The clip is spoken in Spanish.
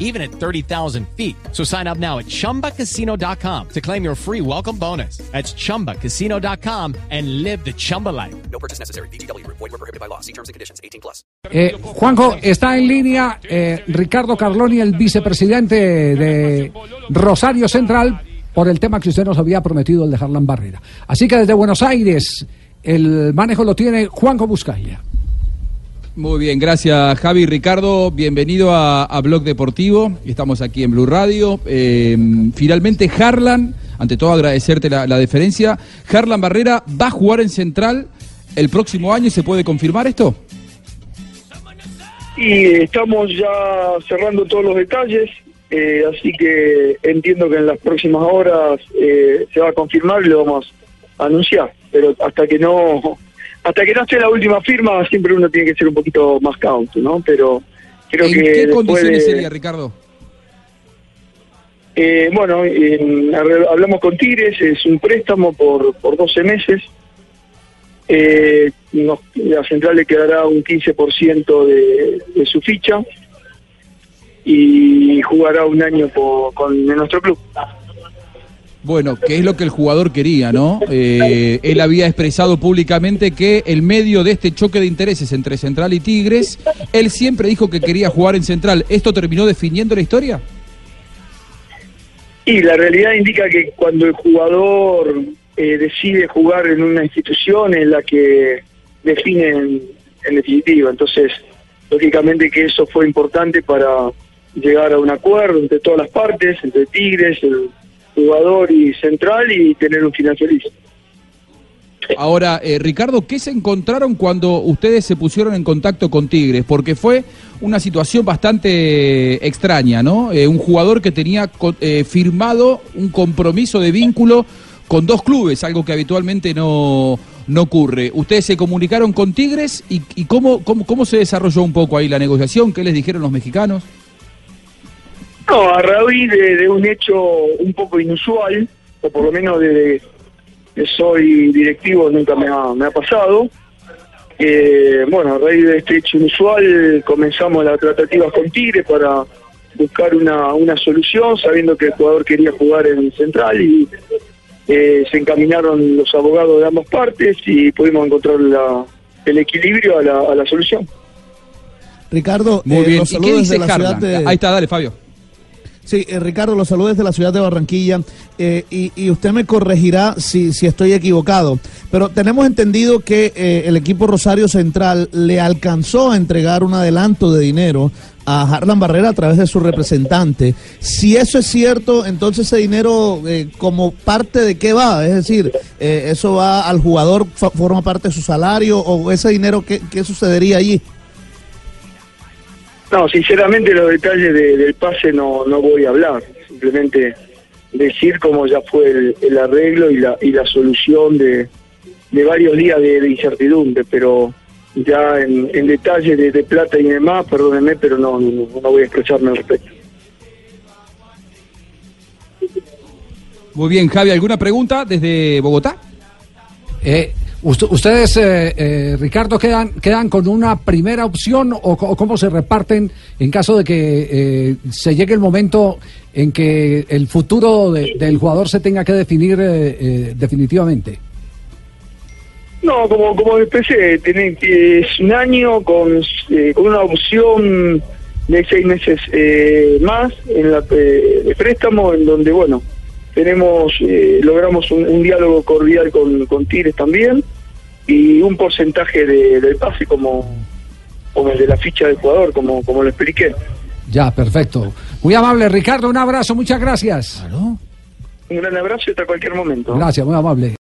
even at 30,000 feet. So sign up now at chumbacasino.com to claim your free welcome bonus. That's chumbacasino.com and live the Chumba life. No purchase necessary. BGW. Void were prohibited by law. See terms and conditions. 18 plus. Eh, Juanjo, está en línea eh, Ricardo Carloni, el vicepresidente de Rosario Central, por el tema que usted nos había prometido, el de Harlan Barrera. Así que desde Buenos Aires, el manejo lo tiene Juanjo Buscaglia. Muy bien, gracias Javi. Ricardo, bienvenido a, a Blog Deportivo. Estamos aquí en Blue Radio. Eh, finalmente, Harlan, ante todo agradecerte la, la deferencia. Harlan Barrera va a jugar en Central el próximo año se puede confirmar esto. Y estamos ya cerrando todos los detalles, eh, así que entiendo que en las próximas horas eh, se va a confirmar y lo vamos a anunciar. Pero hasta que no hasta que no esté la última firma, siempre uno tiene que ser un poquito más cauto, ¿no? Pero creo ¿En que qué después condiciones de- sería, Ricardo? Eh, bueno, en- hablamos con Tigres, es un préstamo por, por 12 meses. Eh, nos- la central le quedará un 15% de, de su ficha y jugará un año con en nuestro club. Bueno, que es lo que el jugador quería, ¿no? Eh, él había expresado públicamente que en medio de este choque de intereses entre Central y Tigres, él siempre dijo que quería jugar en Central. ¿Esto terminó definiendo la historia? Y la realidad indica que cuando el jugador eh, decide jugar en una institución es la que define en, en definitiva. Entonces, lógicamente que eso fue importante para llegar a un acuerdo entre todas las partes, entre Tigres, el jugador y Central y tener un final. Ahora, eh, Ricardo, ¿qué se encontraron cuando ustedes se pusieron en contacto con Tigres? Porque fue una situación bastante extraña, ¿no? Eh, un jugador que tenía eh, firmado un compromiso de vínculo con dos clubes, algo que habitualmente no, no ocurre. ¿Ustedes se comunicaron con Tigres y, y cómo, cómo, cómo se desarrolló un poco ahí la negociación? ¿Qué les dijeron los mexicanos? No, a raíz de, de un hecho un poco inusual, o por lo menos desde que soy directivo nunca me ha, me ha pasado. Eh, bueno, a raíz de este hecho inusual comenzamos las tratativas con Tigre para buscar una, una solución, sabiendo que el jugador quería jugar en Central y eh, se encaminaron los abogados de ambas partes y pudimos encontrar la- el equilibrio a la, a la solución. Ricardo, Muy eh, bien. los ¿Y qué saludos dice la de... Ahí está, dale, Fabio. Sí, eh, Ricardo, los saludos desde la ciudad de Barranquilla eh, y, y usted me corregirá si, si estoy equivocado, pero tenemos entendido que eh, el equipo Rosario Central le alcanzó a entregar un adelanto de dinero a Harlan Barrera a través de su representante. Si eso es cierto, entonces ese dinero eh, como parte de qué va, es decir, eso va al jugador, forma parte de su salario o ese dinero, ¿qué, qué sucedería allí? No, sinceramente los detalles de- del pase no, no voy a hablar, simplemente decir cómo ya fue el, el arreglo y la, y la solución de, de varios días de, de incertidumbre, pero ya en, en detalle de, de plata y demás, perdónenme, pero no, no, no voy a expresarme al respecto. Muy bien, Javi, ¿alguna pregunta desde Bogotá? Eh, ¿Ustedes, eh, eh, Ricardo, quedan, quedan con una primera opción o, o cómo se reparten en caso de que eh, se llegue el momento en que el futuro de- del jugador se tenga que definir eh, eh, definitivamente? No, como, como empecé, tener, es un año con, con una opción de seis meses más en la, de préstamo, en donde, bueno, tenemos eh, logramos un, un diálogo cordial con, con Tigres también y un porcentaje de- del pase como, como el de la ficha del jugador, como, como lo expliqué. Ya, perfecto. Muy amable, Ricardo, un abrazo, muchas gracias. Un gran abrazo y hasta cualquier momento. Gracias, muy amable.